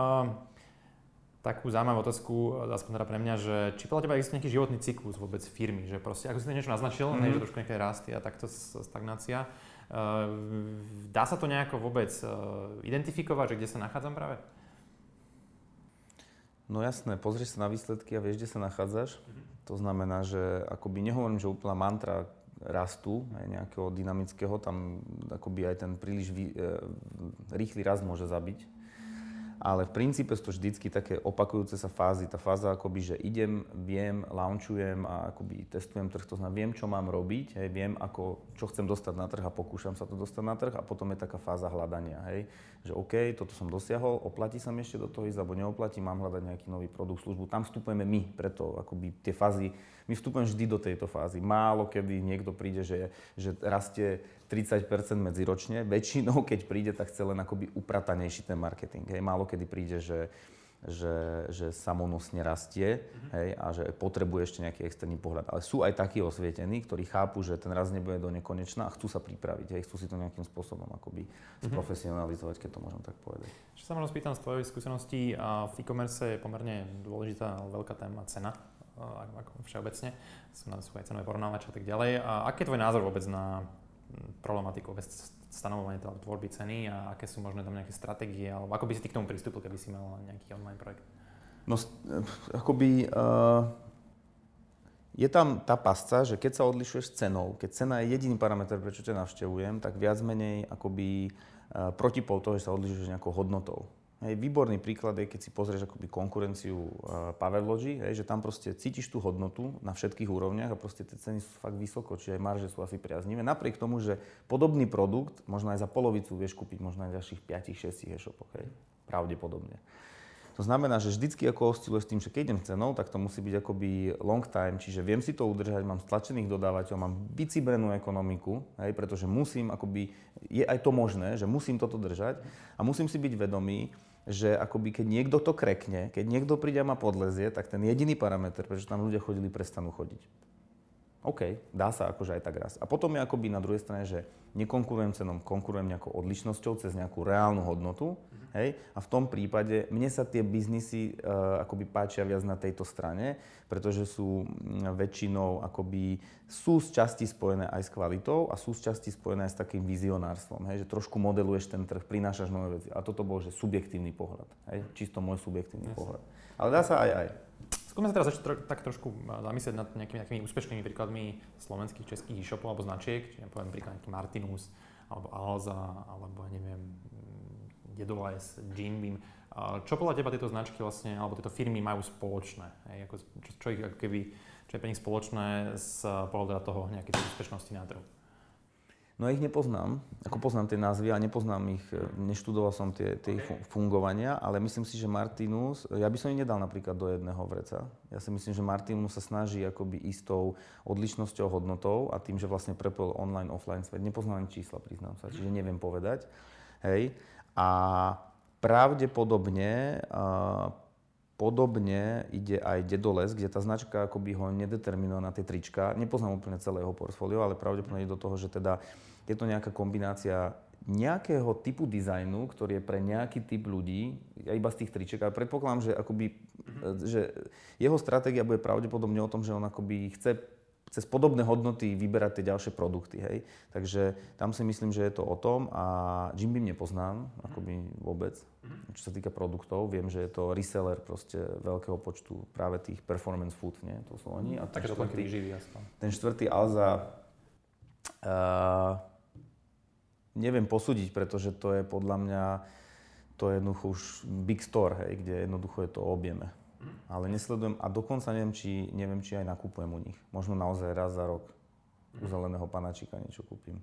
takú zaujímavú otázku, aspoň teda pre mňa, že či podľa teba existuje nejaký životný cyklus vôbec firmy, že proste, ako si to niečo naznačil, mm-hmm. hej, že trošku nejaké rasty a takto stagnácia, dá sa to nejako vôbec eh, identifikovať, že kde sa nachádzam práve? No jasné, pozrieš sa na výsledky a vieš, kde sa nachádzaš. Mm-hmm. To znamená, že akoby nehovorím, že úplná mantra rastu, aj nejakého dynamického, tam akoby aj ten príliš vý, e, rýchly rast môže zabiť ale v princípe sú to vždycky také opakujúce sa fázy. Tá fáza akoby, že idem, viem, launchujem a akoby testujem trh, to znamená, viem, čo mám robiť, hej, viem, ako, čo chcem dostať na trh a pokúšam sa to dostať na trh a potom je taká fáza hľadania, hej, že OK, toto som dosiahol, oplatí sa mi ešte do toho ísť, alebo neoplatí, mám hľadať nejaký nový produkt, službu. Tam vstupujeme my, preto akoby tie fázy, my vstupujeme vždy do tejto fázy. Málo kedy niekto príde, že, že rastie 30% medziročne. Väčšinou, keď príde, tak chce len akoby upratanejší ten marketing. Hej. Málo kedy príde, že, že, že samonosne rastie mm-hmm. hej, a že potrebuje ešte nejaký externý pohľad. Ale sú aj takí osvietení, ktorí chápu, že ten raz nebude do nekonečna a chcú sa pripraviť. Hej, chcú si to nejakým spôsobom akoby mm-hmm. sprofesionalizovať, keď to môžem tak povedať. Čo sa možno spýtam z tvojej skúsenosti, a v e-commerce je pomerne dôležitá veľká téma cena ako všeobecne, sú, sú aj cenové porovnávače a tak ďalej. A aký je tvoj názor vôbec na problematiku stanovovania teda tvorby ceny a aké sú možné tam nejaké stratégie, alebo ako by si ty k tomu pristúpil, keby si mal nejaký online projekt? No, akoby uh, je tam tá pasca, že keď sa odlišuješ cenou, keď cena je jediný parameter, prečo ťa navštevujem, tak viac menej akoby uh, protipol toho, že sa odlišuješ nejakou hodnotou. Hej, výborný príklad je, keď si pozrieš akoby konkurenciu uh, hej, že tam proste cítiš tú hodnotu na všetkých úrovniach a proste tie ceny sú fakt vysoko, čiže aj marže sú asi priaznivé. Napriek tomu, že podobný produkt možno aj za polovicu vieš kúpiť možno aj v ďalších 5-6 e-shopoch, hej, pravdepodobne. To znamená, že vždycky ako osciluje s tým, že keď idem cenou, tak to musí byť akoby long time, čiže viem si to udržať, mám stlačených dodávateľov, mám vycibrenú ekonomiku, hej, pretože musím, akoby, je aj to možné, že musím toto držať a musím si byť vedomý, že akoby keď niekto to krekne, keď niekto príde a ma podlezie, tak ten jediný parameter, prečo tam ľudia chodili, prestanú chodiť. OK, dá sa akože aj tak raz. A potom je akoby na druhej strane, že nekonkurujem cenom, konkurujem nejakou odlišnosťou cez nejakú reálnu hodnotu. Mm-hmm. Hej? A v tom prípade mne sa tie biznisy uh, akoby páčia viac na tejto strane, pretože sú mm, väčšinou akoby sú z časti spojené aj s kvalitou a sú z časti spojené aj s takým vizionárstvom. Hej? Že trošku modeluješ ten trh, prinášaš nové veci. A toto bol že subjektívny pohľad. Hej? Čisto môj subjektívny yes. pohľad. Ale dá sa aj aj. Skúsme sa teraz ešte tak trošku zamyslieť nad nejakými, nejakými úspešnými príkladmi slovenských, českých e-shopov alebo značiek, čiže poviem príklad nejaký Martinus, alebo Alza, alebo neviem, Dedoles, Jim Beam. Čo podľa teba tieto značky vlastne, alebo tieto firmy majú spoločné? Hej, ako, čo, čo, ich, ako keby, čo je pre nich spoločné z pohľadu toho nejakej úspešnosti na trhu? No ich nepoznám, ako poznám tie názvy a nepoznám ich, e, neštudoval som tie, tie okay. fungovania, ale myslím si, že Martinus, ja by som ich nedal napríklad do jedného vreca. Ja si myslím, že Martinus sa snaží akoby istou odlišnosťou, hodnotou a tým, že vlastne prepol online, offline svet. Nepoznám čísla, priznám sa, čiže neviem povedať. Hej. A pravdepodobne, Podobne ide aj Dedoles, kde tá značka akoby ho nedeterminuje na tie trička. Nepoznám úplne celé jeho portfólio, ale pravdepodobne ide do toho, že teda je to nejaká kombinácia nejakého typu dizajnu, ktorý je pre nejaký typ ľudí, ja iba z tých triček, ale predpokladám, že, akoby, mm-hmm. že jeho stratégia bude pravdepodobne o tom, že on akoby chce cez podobné hodnoty vyberať tie ďalšie produkty. Hej. Takže tam si myslím, že je to o tom a Jim Beam nepoznám akoby vôbec, mhm. čo sa týka produktov. Viem, že je to reseller proste veľkého počtu práve tých performance food, nie? To sú oni. A Takže to živý aspoň. Ten štvrtý Alza uh, neviem posúdiť, pretože to je podľa mňa to je jednoducho už big store, hej, kde jednoducho je to o objeme ale nesledujem a dokonca neviem, či, neviem, či aj nakupujem u nich. Možno naozaj raz za rok u zeleného panačika niečo kúpim.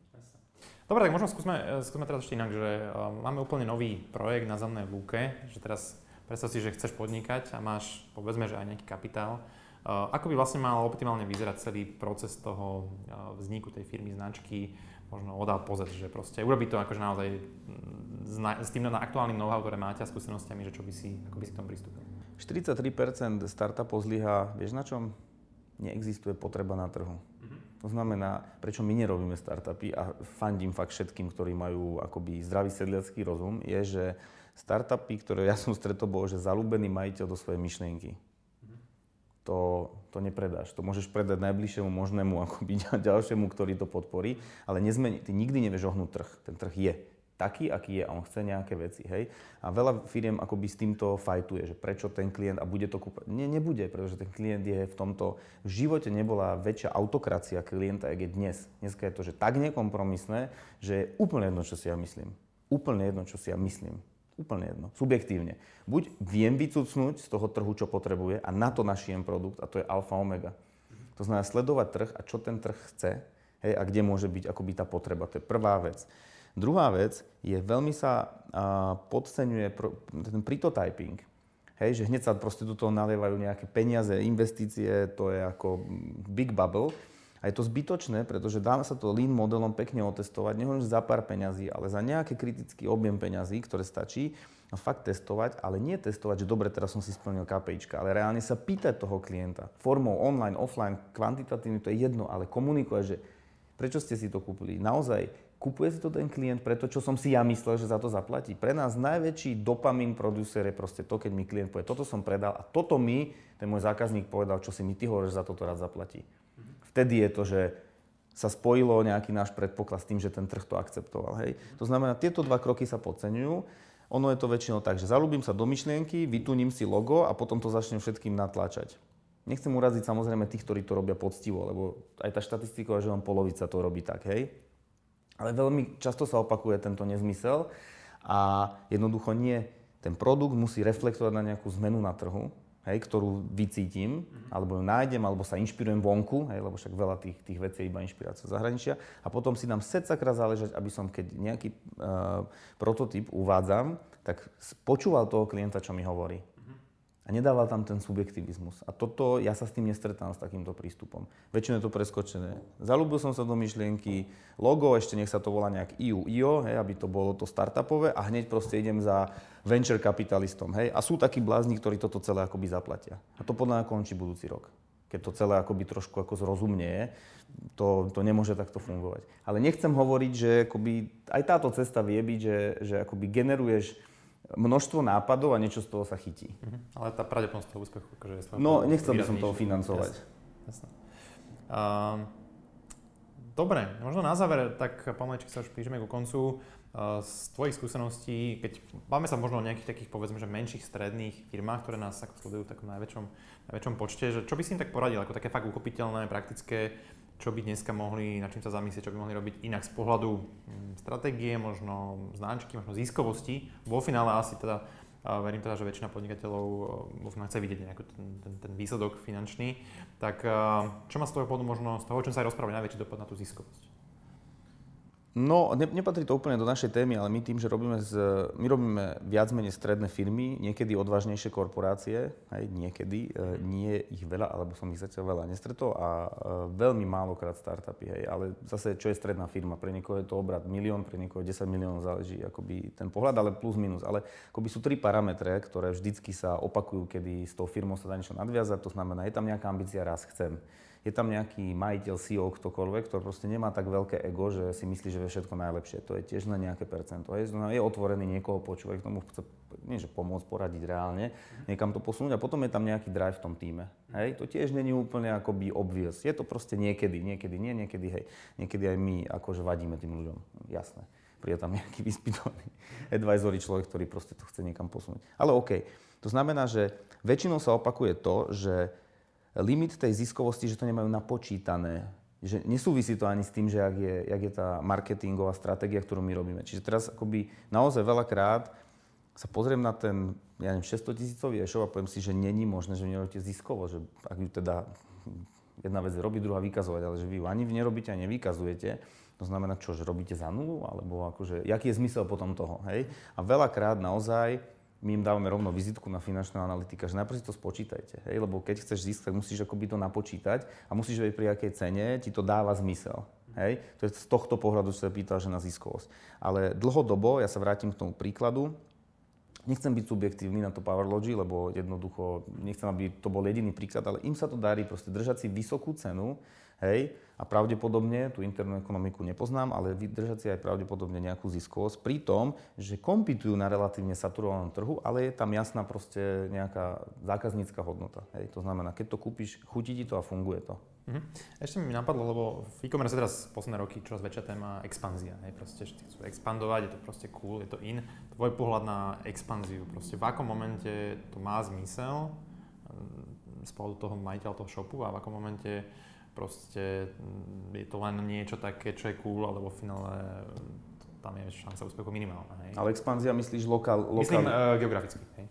Dobre, tak možno skúsme, skúsme teraz ešte inak, že máme úplne nový projekt na Zelenej lúke, že teraz predstav si, že chceš podnikať a máš, povedzme, že aj nejaký kapitál. Ako by vlastne mal optimálne vyzerať celý proces toho vzniku tej firmy, značky, možno odal pozet, že proste urobiť to akože naozaj s, tým na aktuálnym know-how, ktoré máte a skúsenostiami, že čo by si, ako by si k tomu pristúpil. 43% startupov zlyhá, vieš na čom? Neexistuje potreba na trhu. To znamená, prečo my nerobíme startupy a fandím fakt všetkým, ktorí majú akoby zdravý sedliacký rozum, je, že startupy, ktoré ja som stretol, bol, že zalúbený majiteľ do svojej myšlienky. To, to nepredáš. To môžeš predať najbližšiemu možnému akoby (laughs) ďalšiemu, ktorý to podporí, ale nezmeni, ty nikdy nevieš ohnúť trh. Ten trh je taký, aký je a on chce nejaké veci, hej. A veľa firiem akoby s týmto fajtuje, že prečo ten klient a bude to kúpať. Nie, nebude, pretože ten klient je v tomto, v živote nebola väčšia autokracia klienta, jak je dnes. Dneska je to, že tak nekompromisné, že je úplne jedno, čo si ja myslím. Úplne jedno, čo si ja myslím. Úplne jedno. Subjektívne. Buď viem vycucnúť z toho trhu, čo potrebuje a na to našijem produkt a to je alfa omega. To znamená sledovať trh a čo ten trh chce hej, a kde môže byť akoby tá potreba. To je prvá vec. Druhá vec je, veľmi sa podceňuje ten prototyping. Hej, že hneď sa proste do toho nalievajú nejaké peniaze, investície, to je ako big bubble. A je to zbytočné, pretože dá sa to lean modelom pekne otestovať, nehovorím za pár peňazí, ale za nejaký kritický objem peňazí, ktoré stačí, a fakt testovať, ale nie testovať, že dobre, teraz som si splnil KPIčka, ale reálne sa pýtať toho klienta. Formou online, offline, kvantitatívne, to je jedno, ale komunikovať, že prečo ste si to kúpili. Naozaj, Kupuje si to ten klient preto, čo som si ja myslel, že za to zaplatí. Pre nás najväčší dopamin producer je proste to, keď mi klient povie, toto som predal a toto mi ten môj zákazník povedal, čo si mi ty hovoríš, za toto rád zaplatí. Vtedy je to, že sa spojilo nejaký náš predpoklad s tým, že ten trh to akceptoval. Hej. To znamená, tieto dva kroky sa podceňujú. Ono je to väčšinou tak, že zalúbim sa do myšlienky, vytuním si logo a potom to začnem všetkým natláčať. Nechcem uraziť samozrejme tých, ktorí to robia poctivo, lebo aj tá štatistika je, že len polovica to robí tak, hej. Ale veľmi často sa opakuje tento nezmysel a jednoducho nie. Ten produkt musí reflektovať na nejakú zmenu na trhu, hej, ktorú vycítim, mm-hmm. alebo ju nájdem, alebo sa inšpirujem vonku, hej, lebo však veľa tých, tých vecí je iba inšpirácia zahraničia. A potom si dám set sakra záležať, aby som, keď nejaký uh, prototyp uvádzam, tak počúval toho klienta, čo mi hovorí. A nedával tam ten subjektivizmus. A toto, ja sa s tým nestretám s takýmto prístupom. Väčšinou je to preskočené. Zalúbil som sa do myšlienky, logo, ešte nech sa to volá nejak IU, IO, hej, aby to bolo to startupové a hneď proste idem za venture kapitalistom. Hej. A sú takí blázni, ktorí toto celé akoby zaplatia. A to podľa mňa končí budúci rok. Keď to celé akoby trošku ako zrozumnie, to, to nemôže takto fungovať. Ale nechcem hovoriť, že akoby aj táto cesta vie byť, že, že akoby generuješ množstvo nápadov a niečo z toho sa chytí. Uh-huh. Ale tá pravdepodobnosť toho úspechu akože je No, nechcel by som toho financovať. Jasne. Jasne. Uh, dobre, možno na záver, tak pomalečky sa už píšeme ku koncu. Uh, z tvojich skúseností, keď máme sa možno o nejakých takých, povedzme, že menších stredných firmách, ktoré nás ako sledujú v takom najväčšom, najväčšom počte, že čo by si im tak poradil, ako také fakt uchopiteľné, praktické čo by dneska mohli, na čím sa zamyslieť, čo by mohli robiť inak z pohľadu mm, stratégie, možno značky, možno ziskovosti. Vo finále asi teda verím teda, že väčšina podnikateľov vo finále chce vidieť nejaký ten, ten, ten výsledok finančný. Tak čo má z toho pohľadu možno, z toho, o čom sa aj rozprávať, najväčší dopad na tú ziskovosť? No, ne, nepatrí to úplne do našej témy, ale my tým, že robíme, z, my robíme viac menej stredné firmy, niekedy odvážnejšie korporácie, aj niekedy, e, nie ich veľa, alebo som ich zatiaľ veľa nestretol a e, veľmi málokrát startupy, hej, ale zase, čo je stredná firma, pre niekoho je to obrad milión, pre niekoho 10 miliónov, záleží akoby ten pohľad, ale plus minus, ale akoby sú tri parametre, ktoré vždycky sa opakujú, kedy s tou firmou sa dá niečo nadviazať, to znamená, je tam nejaká ambícia, raz chcem je tam nejaký majiteľ, CEO, ktokoľvek, ktorý proste nemá tak veľké ego, že si myslí, že je všetko najlepšie. To je tiež na nejaké percento. Je, je otvorený niekoho počúvať, k tomu chce nie, že pomôcť, poradiť reálne, niekam to posunúť a potom je tam nejaký drive v tom týme. Hej? To tiež není úplne akoby obvious. Je to proste niekedy, niekedy nie, niekedy hej. Niekedy aj my akože vadíme tým ľuďom, jasné. Príde tam nejaký vyspytovaný advisory človek, ktorý proste to chce niekam posunúť. Ale OK. To znamená, že väčšinou sa opakuje to, že limit tej ziskovosti, že to nemajú napočítané. Že nesúvisí to ani s tým, že jak je, jak je tá marketingová stratégia, ktorú my robíme. Čiže teraz akoby naozaj veľakrát sa pozriem na ten, ja neviem, 600 tisícový e-shop a poviem si, že není možné, že nerobíte ziskovo, že ak ju teda jedna vec je robiť, druhá vykazovať, ale že vy ju ani nerobíte a nevykazujete, to znamená čo, že robíte za nulu, alebo akože, aký je zmysel potom toho, hej? A veľakrát naozaj my im dávame rovno vizitku na finančného analytika, že najprv si to spočítajte, hej? lebo keď chceš zisk, tak musíš akoby to napočítať a musíš vedieť, pri akej cene ti to dáva zmysel. Hej? To je z tohto pohľadu, čo sa pýtal, že na ziskovosť. Ale dlhodobo, ja sa vrátim k tomu príkladu, nechcem byť subjektívny na to Powerlogy, lebo jednoducho nechcem, aby to bol jediný príklad, ale im sa to darí proste držať si vysokú cenu, hej, a pravdepodobne, tú internú ekonomiku nepoznám, ale vydržať si aj pravdepodobne nejakú ziskovosť pri tom, že kompitujú na relatívne saturovanom trhu, ale je tam jasná proste nejaká zákaznícka hodnota. Hej. To znamená, keď to kúpiš, chutí ti to a funguje to. Mhm. Ešte mi napadlo, lebo v e-commerce teraz posledné roky čoraz väčšia téma expanzia. Hej, proste, že chcú expandovať, je to proste cool, je to in. Tvoj pohľad na expanziu, proste v akom momente to má zmysel mm, z pohľadu toho majiteľa toho shopu a v akom momente proste mm, je to len niečo také, čo je cool, alebo v finále mm, tam je šanca úspechu minimálna. Hej. Ale expanzia myslíš lokál, lokál... Myslím uh, geograficky. Hej.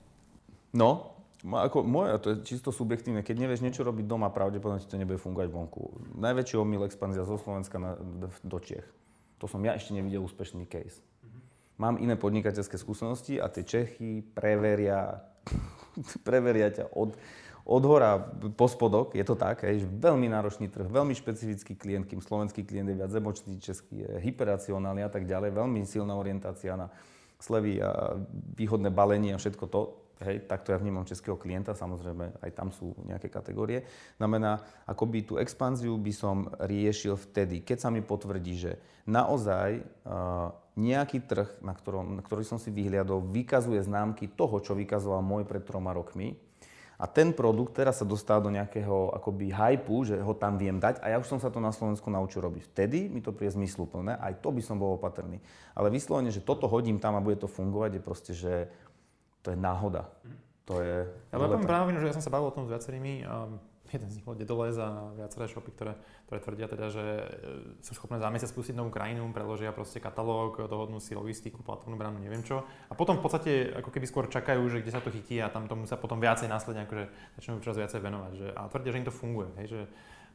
No, ako moje, to je čisto subjektívne. Keď nevieš niečo robiť doma, pravdepodobne ti to nebude fungovať vonku. Najväčší omyl expanzia zo Slovenska na, do Čiech. To som ja ešte nevidel úspešný case. Mm-hmm. Mám iné podnikateľské skúsenosti a tie Čechy preveria, (laughs) preveria ťa od, od hora po spodok, je to tak, je veľmi náročný trh, veľmi špecifický klient, kým slovenský klient je viac emočný, český je hyperacionálny a tak ďalej, veľmi silná orientácia na slevy a výhodné balenie a všetko to. Hej, takto ja vnímam českého klienta, samozrejme aj tam sú nejaké kategórie. Znamená, akoby tú expanziu by som riešil vtedy, keď sa mi potvrdí, že naozaj uh, nejaký trh, na, ktorom, na ktorý som si vyhliadol, vykazuje známky toho, čo vykazoval môj pred troma rokmi, a ten produkt teraz sa dostal do nejakého akoby hypu, že ho tam viem dať a ja už som sa to na Slovensku naučil robiť. Vtedy mi to príde zmysluplné, aj to by som bol opatrný. Ale vyslovene, že toto hodím tam a bude to fungovať, je proste, že to je náhoda. To je... Ja poviem práve, že ja som sa bavil o tom s viacerými jeden z nich bol Dedolez a viaceré shopy, ktoré, ktoré tvrdia teda, že e, sú schopné za mesiac spustiť novú krajinu, preložia proste katalóg, dohodnú si logistiku, platformu, bránu, neviem čo. A potom v podstate ako keby skôr čakajú, že kde sa to chytí a tam tomu sa potom viacej následne akože začnú čoraz viacej venovať. Že, a tvrdia, že im to funguje. Hej, že,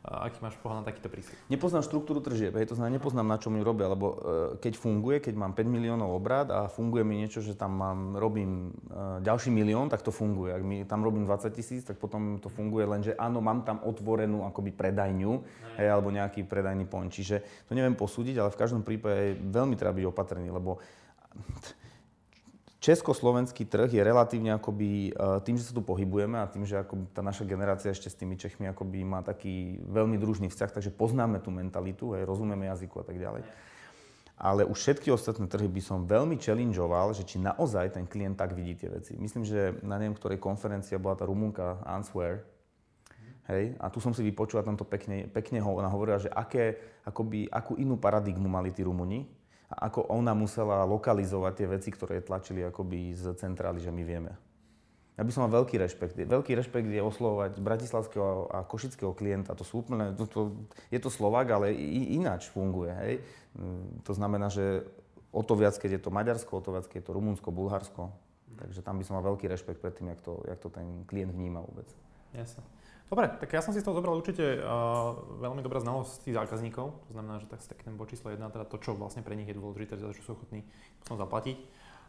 aký máš pohľad na takýto prístup? Nepoznám štruktúru tržieb, hej, to znamená, nepoznám na čo mi robia, lebo uh, keď funguje, keď mám 5 miliónov obrad a funguje mi niečo, že tam mám, robím uh, ďalší milión, tak to funguje. Ak mi tam robím 20 tisíc, tak potom to funguje len, že áno, mám tam otvorenú akoby predajňu, hej, alebo nejaký predajný point. Čiže to neviem posúdiť, ale v každom prípade veľmi treba byť opatrný, lebo Československý trh je relatívne akoby, e, tým, že sa tu pohybujeme a tým, že ako tá naša generácia ešte s tými Čechmi akoby má taký veľmi družný vzťah, takže poznáme tú mentalitu, aj rozumieme jazyku a tak ďalej. Ale už všetky ostatné trhy by som veľmi challengeoval, že či naozaj ten klient tak vidí tie veci. Myslím, že na neviem, ktorej konferencia bola tá Rumunka Answer, Hej, a tu som si vypočul a tam to pekne, pekne ho, ona hovorila, že aké, akoby, akú inú paradigmu mali tí Rumuni, ako ona musela lokalizovať tie veci, ktoré tlačili akoby z centrály, že my vieme. Ja by som mal veľký rešpekt. Veľký rešpekt je oslovovať bratislavského a košického klienta. To sú úplne, to, to, je to Slovak, ale ináč funguje. Hej? To znamená, že o to viac, keď je to Maďarsko, o to viac, keď je to Rumunsko, Bulharsko. Takže tam by som mal veľký rešpekt pred tým, jak to, jak to ten klient vníma vôbec. Jasne. Dobre, tak ja som si z toho zobral určite uh, veľmi dobrá znalosť tých zákazníkov. To znamená, že tak ten bod číslo 1, teda to, čo vlastne pre nich je dôležité, za čo sú ochotní potom zaplatiť.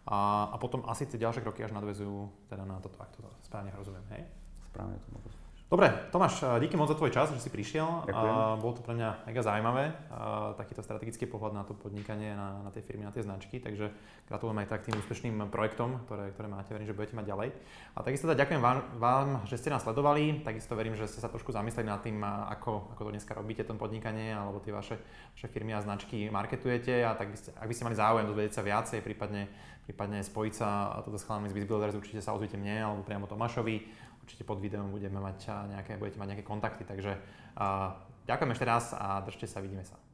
A, a potom asi tie ďalšie kroky až nadvezujú teda na toto, ak to správne rozumiem, hej? Správne to rozumiem. Dobre, Tomáš, díky moc za tvoj čas, že si prišiel. Ďakujem. A bolo to pre mňa mega zaujímavé, a takýto strategický pohľad na to podnikanie, na, na tie firmy, na tie značky, takže gratulujem aj tak tým úspešným projektom, ktoré, ktoré máte, verím, že budete mať ďalej. A takisto teda ďakujem vám, vám, že ste nás sledovali, takisto verím, že ste sa trošku zamysleli nad tým, ako, ako to dneska robíte, to podnikanie, alebo tie vaše, vaše firmy a značky marketujete a tak by ste, ak by ste mali záujem dozvedieť sa viacej, prípadne, prípadne spojiť sa toto s chalami z Bizbuilders, určite sa ozvite mne alebo priamo Tomášovi určite pod videom budeme mať nejaké, budete mať nejaké kontakty, takže ďakujem ešte raz a držte sa, vidíme sa.